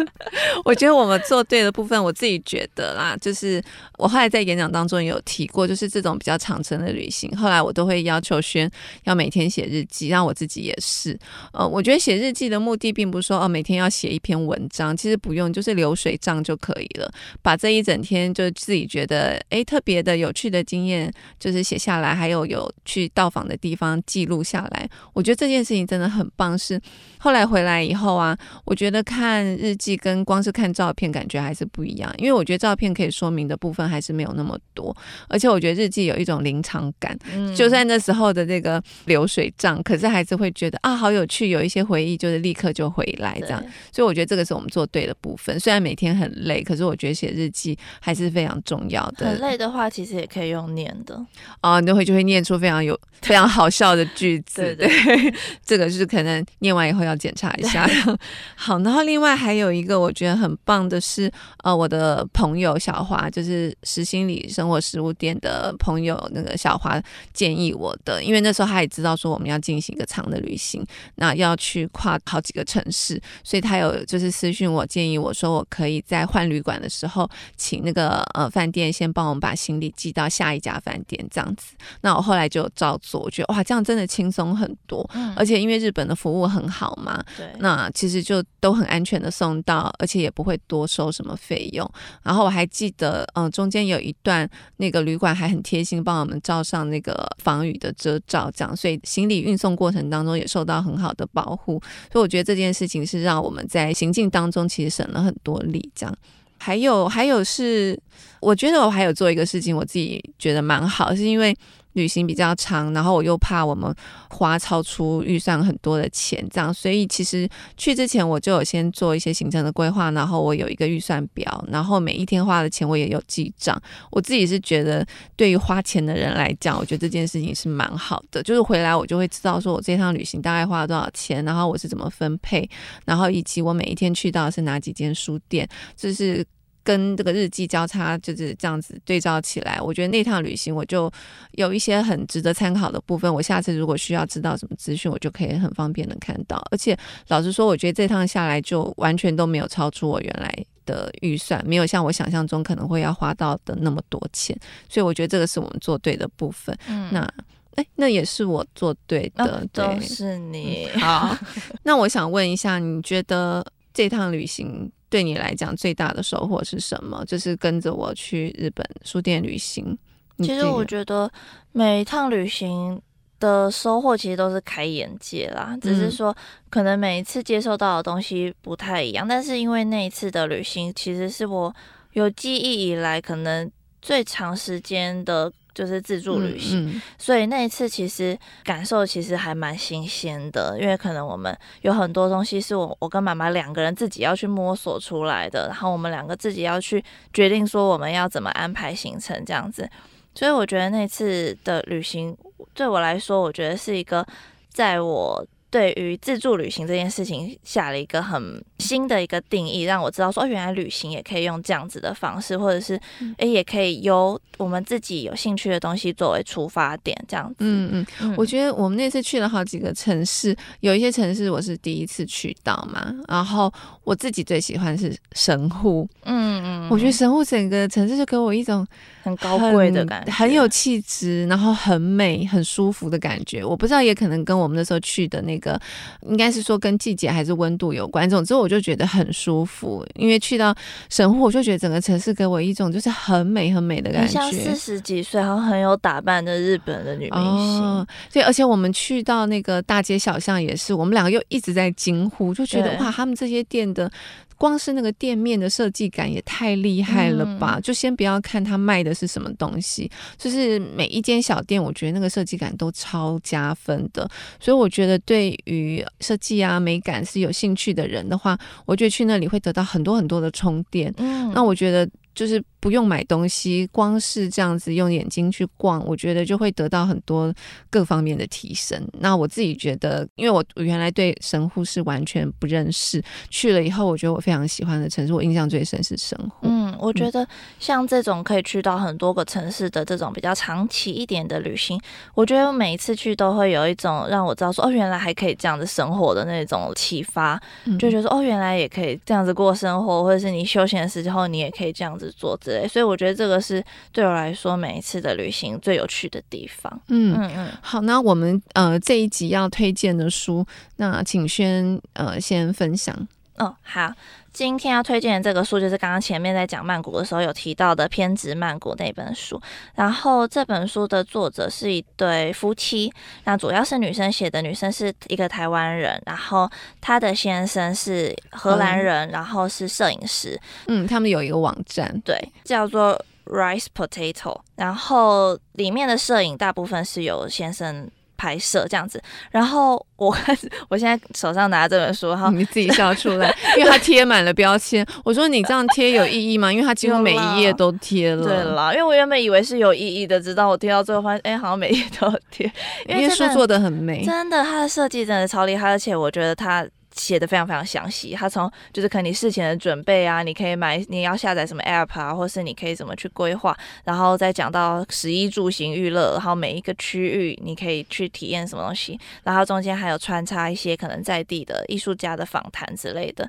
[laughs] 我觉得我们做对的部分，我自己觉得啦，就是我后来在演讲当中也有提过，就是这种比较长程的旅行，后来我都会要求轩要每天写日记，让我自己也是。呃，我觉得写日记的目的并不是说哦每天要写一篇文章，其实不用，就是流水账就可以了。把这一整天就自己觉得哎特别的有趣的经验，就是写下来，还有有去到访的地方记录下来。我觉得这件事情真的很棒。是后来回来以后啊，我觉得看日记跟光是看照片感觉还是不一样，因为我觉得照片可以说明的部分还是没有那么多，而且我觉得日记有一种临场感，嗯、就算那时候的这个流水账，可是还是会觉得啊好有趣，有一些回忆就是立刻就回来这样，所以我觉得这个是我们做对的部分。虽然每天很累，可是我觉得写日记还是非常重要的。很累的话，其实也可以用念的啊，你就会就会念出非常有非常好笑的句子。对，对对，[laughs] 这个是可能念完以后要检查一下。[laughs] 好，然后另外还有一个我觉得很棒的是，呃，我的朋友小华，就是实心理生活食物店的朋友，那个小华建议我的，因为那时候他也知道说我们要进行一个长的旅行，那要去跨好几个城市，所以他有就是私讯我建议我说我可以在换旅馆的时候，请那个呃饭店先帮我们把行李寄到下一家饭店这样子。那我后来就照做，我觉得哇，这样真的轻松很多，嗯、而且因为日本的服务很好嘛，对，那其实就都很安全的送到，而且也不会多收什么费用。然后我还记得，嗯、中间有一段那个旅馆还很贴心帮我们罩上那个防雨的遮罩，这样，所以行李运送过程当中也受到很好的保护。所以我觉得这件事情是让我们在行进当中其实省了很多力，这样。还有还有是，我觉得我还有做一个事情，我自己觉得蛮好，是因为。旅行比较长，然后我又怕我们花超出预算很多的钱，这样，所以其实去之前我就有先做一些行程的规划，然后我有一个预算表，然后每一天花的钱我也有记账。我自己是觉得，对于花钱的人来讲，我觉得这件事情是蛮好的，就是回来我就会知道说我这趟旅行大概花了多少钱，然后我是怎么分配，然后以及我每一天去到是哪几间书店，就是。跟这个日记交叉就是这样子对照起来，我觉得那趟旅行我就有一些很值得参考的部分。我下次如果需要知道什么资讯，我就可以很方便的看到。而且老实说，我觉得这趟下来就完全都没有超出我原来的预算，没有像我想象中可能会要花到的那么多钱。所以我觉得这个是我们做对的部分。嗯，那哎，那也是我做对的，哦、对，都是你。嗯、好，[laughs] 那我想问一下，你觉得这趟旅行？对你来讲最大的收获是什么？就是跟着我去日本书店旅行。其实我觉得每一趟旅行的收获其实都是开眼界啦，只是说可能每一次接受到的东西不太一样。但是因为那一次的旅行，其实是我有记忆以来可能最长时间的。就是自助旅行，嗯嗯、所以那一次其实感受其实还蛮新鲜的，因为可能我们有很多东西是我我跟妈妈两个人自己要去摸索出来的，然后我们两个自己要去决定说我们要怎么安排行程这样子，所以我觉得那次的旅行对我来说，我觉得是一个在我。对于自助旅行这件事情下了一个很新的一个定义，让我知道说，哦，原来旅行也可以用这样子的方式，或者是，哎，也可以由我们自己有兴趣的东西作为出发点，这样子。嗯嗯，嗯，我觉得我们那次去了好几个城市，有一些城市我是第一次去到嘛，然后我自己最喜欢是神户。嗯嗯，我觉得神户整个城市就给我一种很高贵的感觉，很有气质，然后很美、很舒服的感觉。我不知道，也可能跟我们那时候去的那个。个应该是说跟季节还是温度有关，总之我就觉得很舒服。因为去到神户，我就觉得整个城市给我一种就是很美很美的感觉，像四十几岁，然后很有打扮的日本的女明星。哦，对，而且我们去到那个大街小巷也是，我们两个又一直在惊呼，就觉得哇，他们这些店的。光是那个店面的设计感也太厉害了吧！嗯、就先不要看他卖的是什么东西，就是每一间小店，我觉得那个设计感都超加分的。所以我觉得，对于设计啊美感是有兴趣的人的话，我觉得去那里会得到很多很多的充电。嗯，那我觉得。就是不用买东西，光是这样子用眼睛去逛，我觉得就会得到很多各方面的提升。那我自己觉得，因为我原来对神户是完全不认识，去了以后，我觉得我非常喜欢的城市，我印象最深是神户。嗯嗯，我觉得像这种可以去到很多个城市的这种比较长期一点的旅行，我觉得每一次去都会有一种让我知道说哦，原来还可以这样子生活的那种启发，就觉得说哦，原来也可以这样子过生活，或者是你休闲的时候你也可以这样子做之类。所以我觉得这个是对我来说每一次的旅行最有趣的地方。嗯嗯嗯。好，那我们呃这一集要推荐的书，那请轩呃先分享。哦，好。今天要推荐的这个书，就是刚刚前面在讲曼谷的时候有提到的《偏执曼谷》那本书。然后这本书的作者是一对夫妻，那主要是女生写的，女生是一个台湾人，然后她的先生是荷兰人，嗯、然后是摄影师。嗯，他们有一个网站，对，叫做 Rice Potato。然后里面的摄影大部分是由先生。拍摄这样子，然后我 [laughs] 我现在手上拿这本书，哈，你自己笑出来，[laughs] 因为它贴满了标签。我说你这样贴有意义吗？因为它几乎每一页都贴了。对啦，因为我原本以为是有意义的，直到我贴到最后发现，哎，好像每页都贴。因为书做的很美，真的，它的设计真的超厉害，而且我觉得它。写的非常非常详细，他从就是可能你事前的准备啊，你可以买你要下载什么 app 啊，或是你可以怎么去规划，然后再讲到十一住行娱乐，然后每一个区域你可以去体验什么东西，然后中间还有穿插一些可能在地的艺术家的访谈之类的，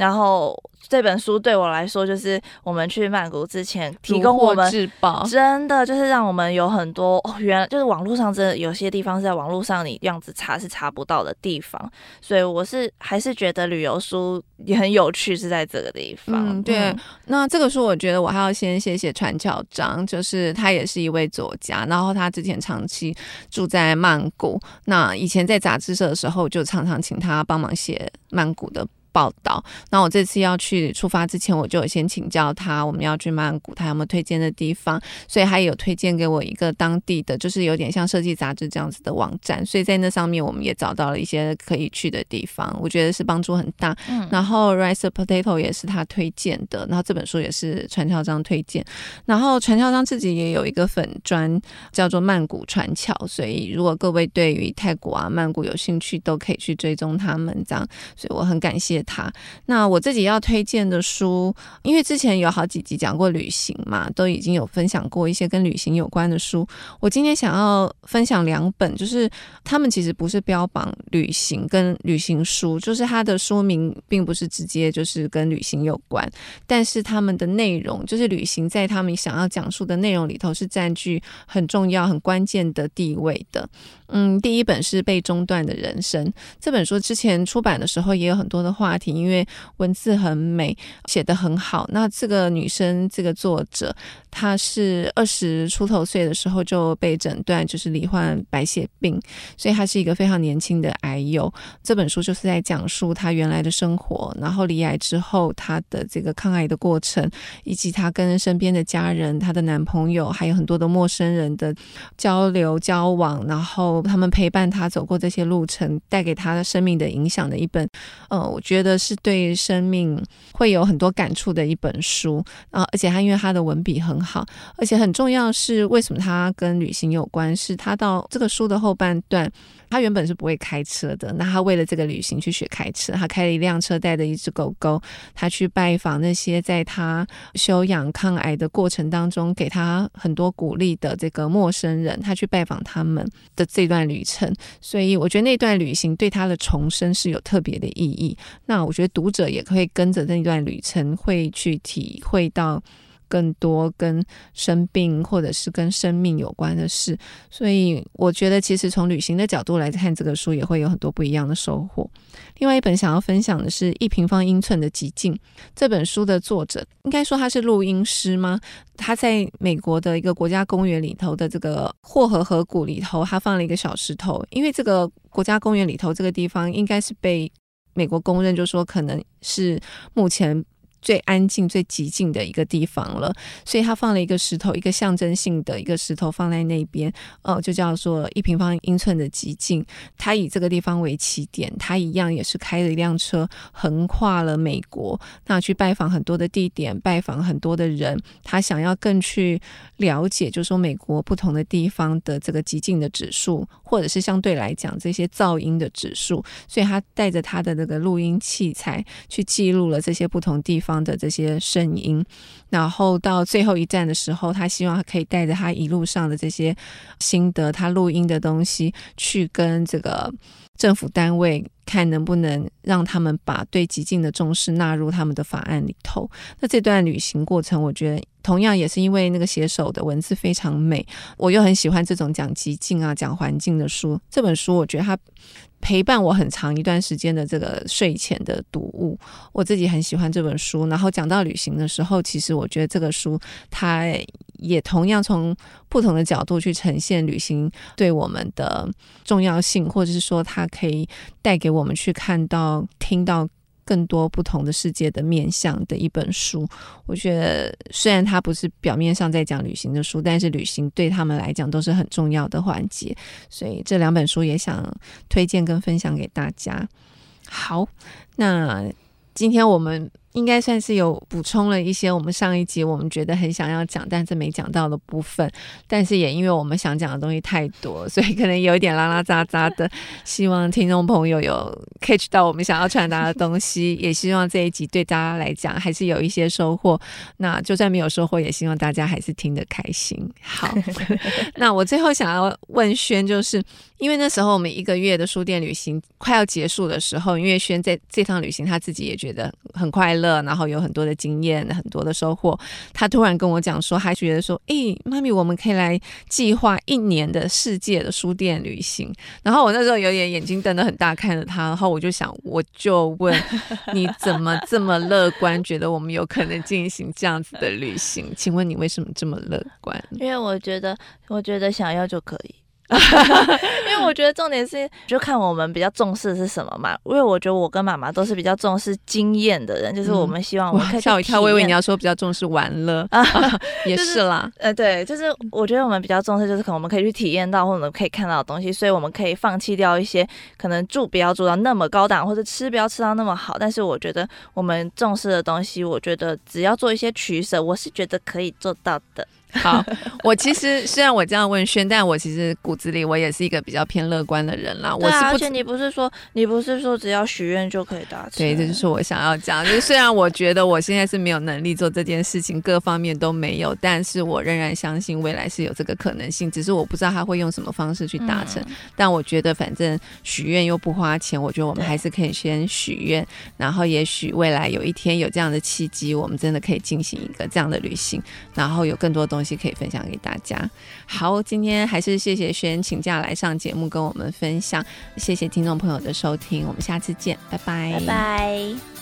然后。这本书对我来说，就是我们去曼谷之前提供我们真的就是让我们有很多哦，原来就是网络上真的有些地方是在网络上你样子查是查不到的地方，所以我是还是觉得旅游书也很有趣，是在这个地方。嗯，对。嗯，那这个书我觉得我还要先谢谢传巧章，就是他也是一位作家，然后他之前长期住在曼谷，那以前在杂志社的时候就常常请他帮忙写曼谷的。报道。那我这次要去出发之前，我就有先请教他，我们要去曼谷，他有没有推荐的地方？所以他也有推荐给我一个当地的，就是有点像设计杂志这样子的网站。所以在那上面，我们也找到了一些可以去的地方，我觉得是帮助很大。嗯，然后 Rice Potato 也是他推荐的，然后这本书也是传销章推荐。然后传销章自己也有一个粉砖叫做曼谷传巧，所以如果各位对于泰国啊曼谷有兴趣，都可以去追踪他们这样。所以我很感谢。他那我自己要推荐的书，因为之前有好几集讲过旅行嘛，都已经有分享过一些跟旅行有关的书。我今天想要分享两本，就是他们其实不是标榜旅行跟旅行书，就是它的书名并不是直接就是跟旅行有关，但是他们的内容就是旅行在他们想要讲述的内容里头是占据很重要、很关键的地位的。嗯，第一本是《被中断的人生》这本书，之前出版的时候也有很多的话话题，因为文字很美，写得很好。那这个女生，这个作者，她是二十出头岁的时候就被诊断就是罹患白血病，所以她是一个非常年轻的癌友。这本书就是在讲述她原来的生活，然后罹癌之后她的这个抗癌的过程，以及她跟身边的家人、她的男朋友，还有很多的陌生人的交流交往，然后。他们陪伴她走过这些路程，带给她的生命的影响的一本，呃，我觉得觉得是对生命会有很多感触的一本书啊。而且他因为他的文笔很好，而且很重要是为什么他跟旅行有关？是他到这个书的后半段。他原本是不会开车的，那他为了这个旅行去学开车，他开了一辆车，带着一只狗狗，他去拜访那些在他休养抗癌的过程当中给他很多鼓励的这个陌生人，他去拜访他们的这段旅程，所以我觉得那段旅行对他的重生是有特别的意义。那我觉得读者也可以跟着那段旅程，会去体会到。更多跟生病或者是跟生命有关的事，所以我觉得其实从旅行的角度来看，这个书也会有很多不一样的收获。另外一本想要分享的是《一平方英寸的极境》这本书的作者，应该说他是录音师吗？他在美国的一个国家公园里头的这个霍河河谷里头，他放了一个小石头，因为这个国家公园里头这个地方应该是被美国公认，就说可能是目前。最安静、最寂静的一个地方了，所以他放了一个石头，一个象征性的一个石头放在那边，呃，就叫做一平方英寸的寂静。他以这个地方为起点，他一样也是开了一辆车，横跨了美国，那去拜访很多的地点，拜访很多的人。他想要更去了解，就是说美国不同的地方的这个寂静的指数，或者是相对来讲这些噪音的指数，所以他带着他的那个录音器材去记录了这些不同地方。方的这些声音，然后到最后一站的时候，他希望可以带着他一路上的这些心得，他录音的东西，去跟这个政府单位看能不能让他们把对极静的重视纳入他们的法案里头。那这段旅行过程，我觉得同样也是因为那个写手的文字非常美，我又很喜欢这种讲极境啊、讲环境的书。这本书我觉得它陪伴我很长一段时间的这个睡前的读物，我自己很喜欢这本书。然后讲到旅行的时候，其实我觉得这个书它也同样从不同的角度去呈现旅行对我们的重要性，或者是说它可以带给我们去看到、听到。更多不同的世界的面向的一本书，我觉得虽然它不是表面上在讲旅行的书，但是旅行对他们来讲都是很重要的环节，所以这两本书也想推荐跟分享给大家。好，那今天我们。应该算是有补充了一些我们上一集我们觉得很想要讲，但是没讲到的部分。但是也因为我们想讲的东西太多，所以可能有一点拉拉杂杂的。希望听众朋友有 catch 到我们想要传达的东西，也希望这一集对大家来讲还是有一些收获。那就算没有收获，也希望大家还是听得开心。好，[laughs] 那我最后想要问轩，就是因为那时候我们一个月的书店旅行快要结束的时候，因为轩在这趟旅行他自己也觉得很快乐。乐，然后有很多的经验，很多的收获。他突然跟我讲说，他觉得说，哎，妈咪，我们可以来计划一年的世界的书店旅行。然后我那时候有点眼睛瞪得很大看着他，然后我就想，我就问，[laughs] 你怎么这么乐观，觉得我们有可能进行这样子的旅行？请问你为什么这么乐观？因为我觉得，我觉得想要就可以。[laughs] 因为我觉得重点是，就看我们比较重视的是什么嘛。因为我觉得我跟妈妈都是比较重视经验的人，就是我们希望我们可以吓我一跳，我以为你要说比较重视玩乐啊，[laughs] [laughs] 也是啦。呃，对，就是我觉得我们比较重视，就是可能我们可以去体验到或者可以看到的东西，所以我们可以放弃掉一些可能住不要住到那么高档，或者吃不要吃到那么好。但是我觉得我们重视的东西，我觉得只要做一些取舍，我是觉得可以做到的。[laughs] 好，我其实虽然我这样问轩，但我其实骨子里我也是一个比较偏乐观的人啦。我是，而且你不是说你不是说只要许愿就可以达成？对，这就是我想要讲。就是虽然我觉得我现在是没有能力做这件事情，各方面都没有，但是我仍然相信未来是有这个可能性。只是我不知道他会用什么方式去达成。嗯、但我觉得反正许愿又不花钱，我觉得我们还是可以先许愿，然后也许未来有一天有这样的契机，我们真的可以进行一个这样的旅行，然后有更多东西。东西可以分享给大家。好，今天还是谢谢轩请假来上节目跟我们分享，谢谢听众朋友的收听，我们下次见，拜拜，拜拜。